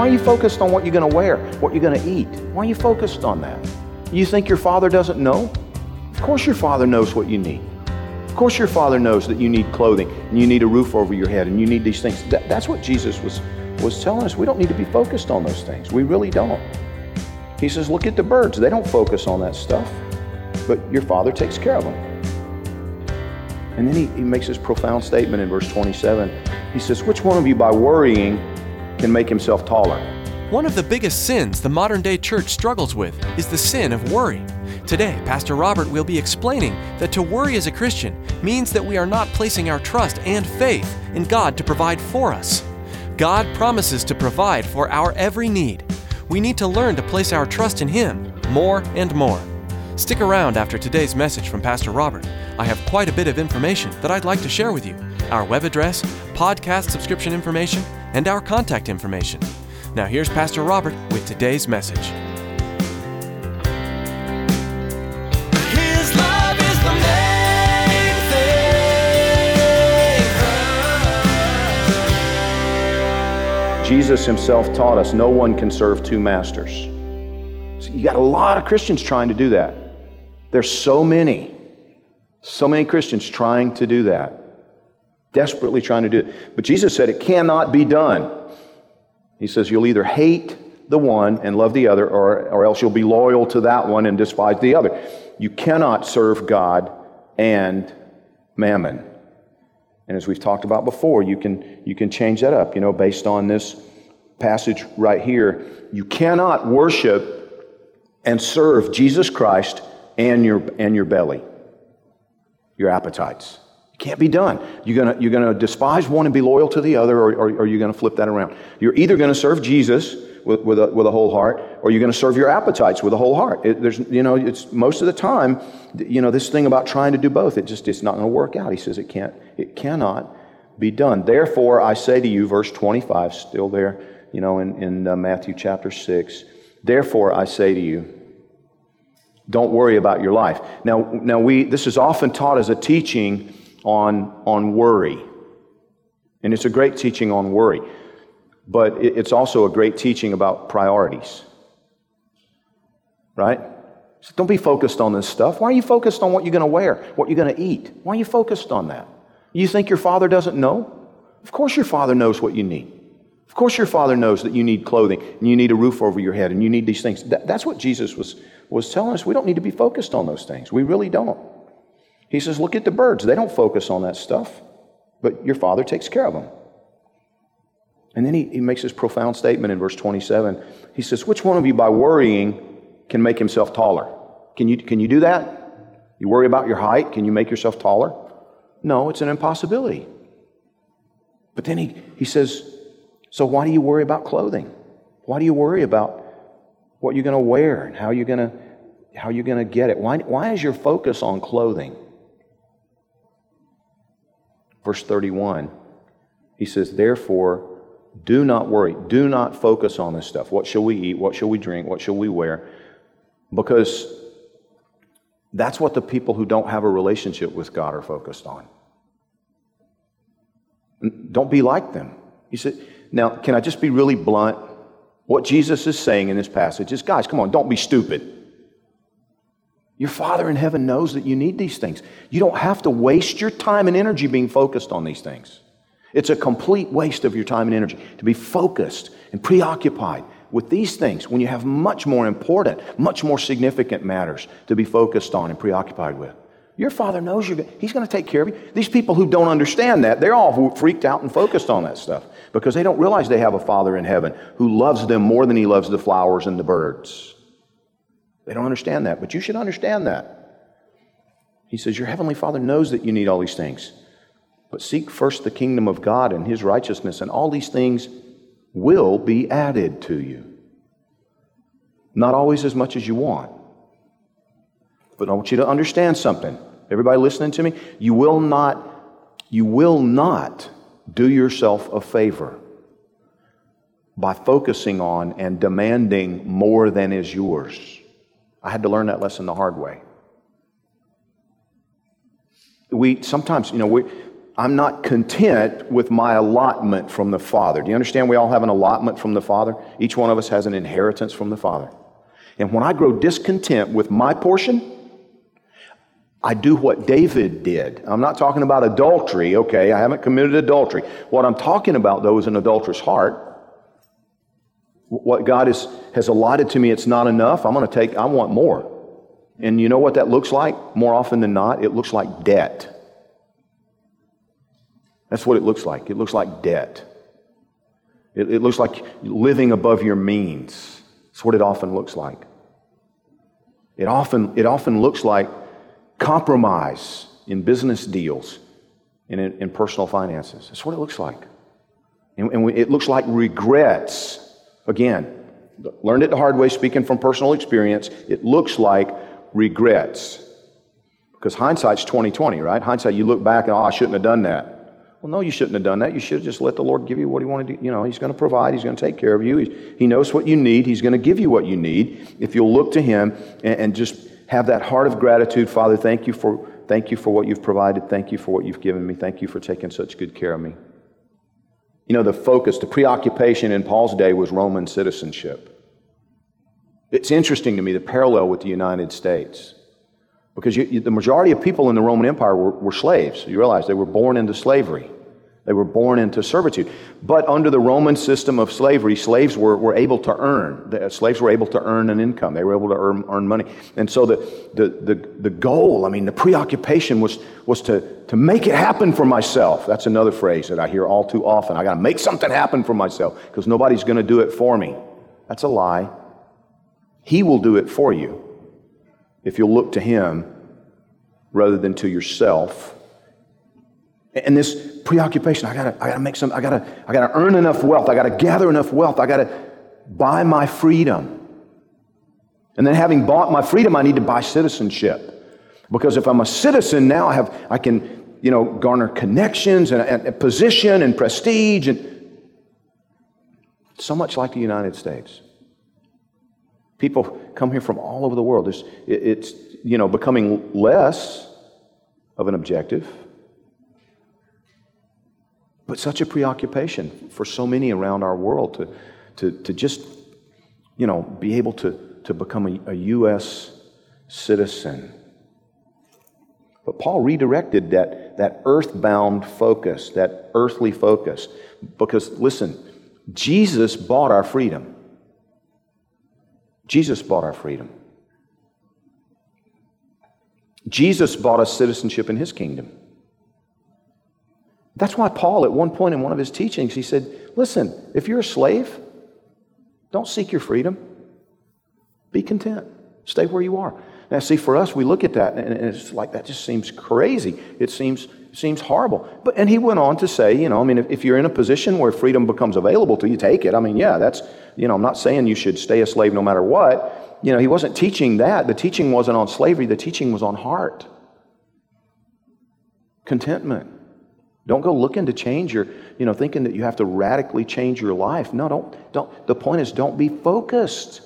Why are you focused on what you're going to wear, what you're going to eat? Why are you focused on that? You think your father doesn't know? Of course, your father knows what you need. Of course, your father knows that you need clothing and you need a roof over your head and you need these things. That- that's what Jesus was, was telling us. We don't need to be focused on those things. We really don't. He says, Look at the birds. They don't focus on that stuff, but your father takes care of them. And then he, he makes this profound statement in verse 27. He says, Which one of you by worrying can make himself taller? One of the biggest sins the modern day church struggles with is the sin of worry. Today, Pastor Robert will be explaining that to worry as a Christian means that we are not placing our trust and faith in God to provide for us. God promises to provide for our every need. We need to learn to place our trust in Him more and more. Stick around after today's message from Pastor Robert. I have quite a bit of information that I'd like to share with you our web address, podcast subscription information, and our contact information. Now, here's Pastor Robert with today's message. His love is the main thing. Jesus himself taught us no one can serve two masters. So you got a lot of Christians trying to do that. There's so many, so many Christians trying to do that, desperately trying to do it. But Jesus said it cannot be done. He says you'll either hate the one and love the other, or, or else you'll be loyal to that one and despise the other. You cannot serve God and mammon. And as we've talked about before, you can, you can change that up, you know, based on this passage right here. You cannot worship and serve Jesus Christ and your, and your belly, your appetites. Can't be done. You're going you're gonna despise one and be loyal to the other, or, or, or you're going to flip that around. You're either going to serve Jesus with, with, a, with a whole heart, or you're going to serve your appetites with a whole heart. It, there's, you know, it's most of the time, you know, this thing about trying to do both, it just, it's not going to work out. He says it can't, it cannot be done. Therefore, I say to you, verse 25, still there, you know, in, in uh, Matthew chapter 6, therefore I say to you, don't worry about your life. Now, now we, this is often taught as a teaching on, on worry. And it's a great teaching on worry. But it- it's also a great teaching about priorities. Right? So don't be focused on this stuff. Why are you focused on what you're going to wear, what you're going to eat? Why are you focused on that? You think your father doesn't know? Of course, your father knows what you need. Of course, your father knows that you need clothing and you need a roof over your head and you need these things. That- that's what Jesus was, was telling us. We don't need to be focused on those things. We really don't. He says, Look at the birds. They don't focus on that stuff, but your father takes care of them. And then he, he makes this profound statement in verse 27. He says, Which one of you by worrying can make himself taller? Can you, can you do that? You worry about your height, can you make yourself taller? No, it's an impossibility. But then he, he says, So why do you worry about clothing? Why do you worry about what you're going to wear and how you're going to how you're going to get it? Why, why is your focus on clothing? Verse 31, he says, Therefore, do not worry. Do not focus on this stuff. What shall we eat? What shall we drink? What shall we wear? Because that's what the people who don't have a relationship with God are focused on. Don't be like them. He said, Now, can I just be really blunt? What Jesus is saying in this passage is, guys, come on, don't be stupid. Your Father in heaven knows that you need these things. You don't have to waste your time and energy being focused on these things. It's a complete waste of your time and energy to be focused and preoccupied with these things when you have much more important, much more significant matters to be focused on and preoccupied with. Your Father knows you're, He's going to take care of you. These people who don't understand that, they're all freaked out and focused on that stuff because they don't realize they have a Father in heaven who loves them more than He loves the flowers and the birds. They don't understand that, but you should understand that. He says, Your Heavenly Father knows that you need all these things. But seek first the kingdom of God and His righteousness, and all these things will be added to you. Not always as much as you want. But I want you to understand something. Everybody listening to me? You will not, you will not do yourself a favor by focusing on and demanding more than is yours. I had to learn that lesson the hard way. We sometimes, you know, we, I'm not content with my allotment from the Father. Do you understand we all have an allotment from the Father? Each one of us has an inheritance from the Father. And when I grow discontent with my portion, I do what David did. I'm not talking about adultery, okay? I haven't committed adultery. What I'm talking about, though, is an adulterous heart. What God is, has allotted to me, it's not enough. I'm going to take, I want more. And you know what that looks like? More often than not, it looks like debt. That's what it looks like. It looks like debt. It, it looks like living above your means. That's what it often looks like. It often, it often looks like compromise in business deals and in, in personal finances. That's what it looks like. And, and it looks like regrets. Again, learned it the hard way, speaking from personal experience. It looks like regrets. Because hindsight's 2020, right? Hindsight, you look back and, oh, I shouldn't have done that. Well, no, you shouldn't have done that. You should have just let the Lord give you what He wanted to. You know, He's going to provide. He's going to take care of you. He, he knows what you need. He's going to give you what you need if you'll look to Him and, and just have that heart of gratitude. Father, thank you for thank you for what you've provided. Thank you for what you've given me. Thank you for taking such good care of me. You know, the focus, the preoccupation in Paul's day was Roman citizenship. It's interesting to me the parallel with the United States. Because you, you, the majority of people in the Roman Empire were, were slaves. You realize they were born into slavery. They were born into servitude. But under the Roman system of slavery, slaves were, were able to earn. The uh, slaves were able to earn an income. They were able to earn, earn money. And so the, the, the, the goal, I mean, the preoccupation was, was to, to make it happen for myself. That's another phrase that I hear all too often. I got to make something happen for myself because nobody's going to do it for me. That's a lie. He will do it for you if you'll look to Him rather than to yourself and this preoccupation, I gotta, I gotta make some, I gotta, I gotta earn enough wealth, I gotta gather enough wealth, I gotta buy my freedom. And then having bought my freedom, I need to buy citizenship. Because if I'm a citizen now, I have, I can, you know, garner connections and, and, and position and prestige and so much like the United States. People come here from all over the world. It's, it's you know, becoming less of an objective but such a preoccupation for so many around our world to, to, to just, you know, be able to, to become a, a U.S. citizen. But Paul redirected that, that earthbound focus, that earthly focus. Because, listen, Jesus bought our freedom. Jesus bought our freedom. Jesus bought us citizenship in his kingdom. That's why Paul, at one point in one of his teachings, he said, Listen, if you're a slave, don't seek your freedom. Be content. Stay where you are. Now, see, for us, we look at that and it's like that just seems crazy. It seems seems horrible. But and he went on to say, you know, I mean, if, if, you're in a position where freedom becomes available to you, take it. I mean, yeah, that's you know, I'm not saying you should stay a slave no matter what. You know, he wasn't teaching that. The teaching wasn't on slavery. The teaching was on heart, contentment. Don't go looking to change your, you know, thinking that you have to radically change your life. No, don't, don't. The point is, don't be focused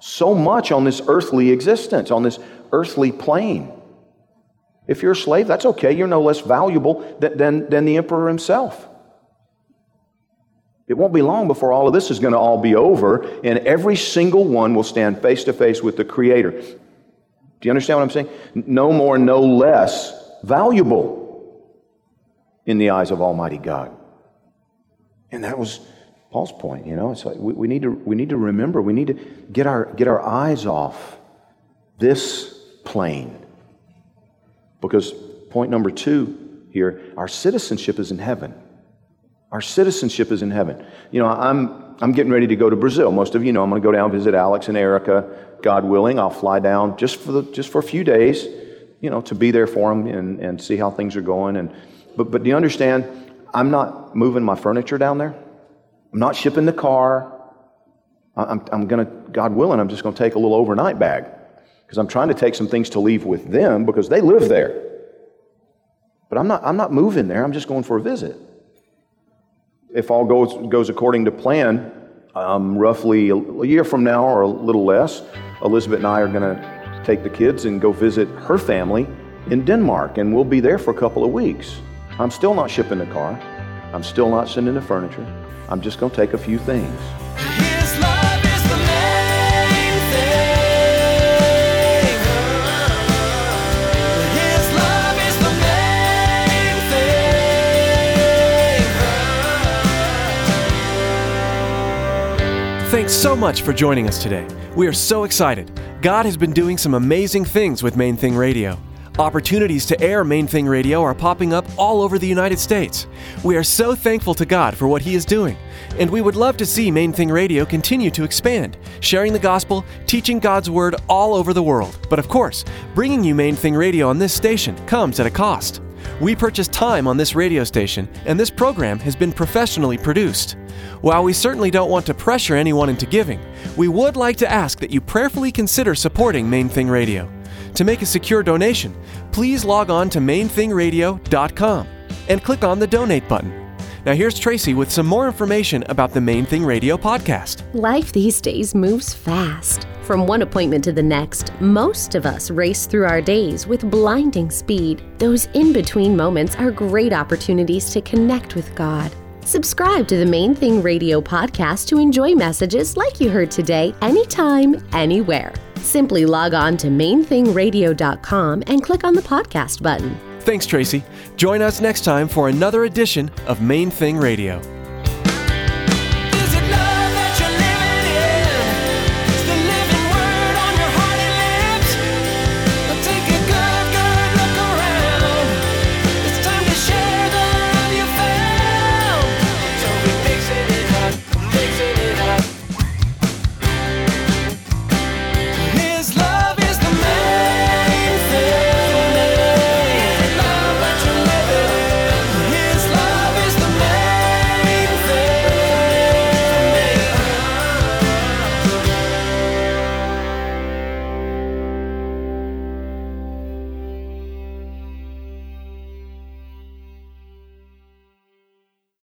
so much on this earthly existence, on this earthly plane. If you're a slave, that's okay. You're no less valuable than, than, than the emperor himself. It won't be long before all of this is going to all be over, and every single one will stand face to face with the Creator. Do you understand what I'm saying? No more, no less valuable in the eyes of Almighty God. And that was Paul's point, you know. It's like we, we, need to, we need to remember, we need to get our, get our eyes off this plane Because point number two here our citizenship is in heaven. Our citizenship is in heaven. You know, I'm, I'm getting ready to go to Brazil. Most of you know I'm going to go down visit Alex and Erica. God willing, I'll fly down just for, the, just for a few days, you know, to be there for them and, and see how things are going. And, but, but do you understand? I'm not moving my furniture down there. I'm not shipping the car. I'm, I'm going to, God willing, I'm just going to take a little overnight bag because I'm trying to take some things to leave with them because they live there. But I'm not, I'm not moving there. I'm just going for a visit. If all goes, goes according to plan, um, roughly a, a year from now or a little less, Elizabeth and I are going to take the kids and go visit her family in Denmark, and we'll be there for a couple of weeks. I'm still not shipping the car. I'm still not sending the furniture. I'm just going to take a few things. His love is the main thing. His love is the main thing. Thanks so much for joining us today. We are so excited. God has been doing some amazing things with Main Thing Radio. Opportunities to air Main Thing Radio are popping up all over the United States. We are so thankful to God for what He is doing, and we would love to see Main Thing Radio continue to expand, sharing the gospel, teaching God's Word all over the world. But of course, bringing you Main Thing Radio on this station comes at a cost. We purchase time on this radio station, and this program has been professionally produced. While we certainly don't want to pressure anyone into giving, we would like to ask that you prayerfully consider supporting Main Thing Radio. To make a secure donation, please log on to mainthingradio.com and click on the donate button. Now, here's Tracy with some more information about the Main Thing Radio podcast. Life these days moves fast. From one appointment to the next, most of us race through our days with blinding speed. Those in between moments are great opportunities to connect with God. Subscribe to the Main Thing Radio podcast to enjoy messages like you heard today, anytime, anywhere. Simply log on to mainthingradio.com and click on the podcast button. Thanks, Tracy. Join us next time for another edition of Main Thing Radio.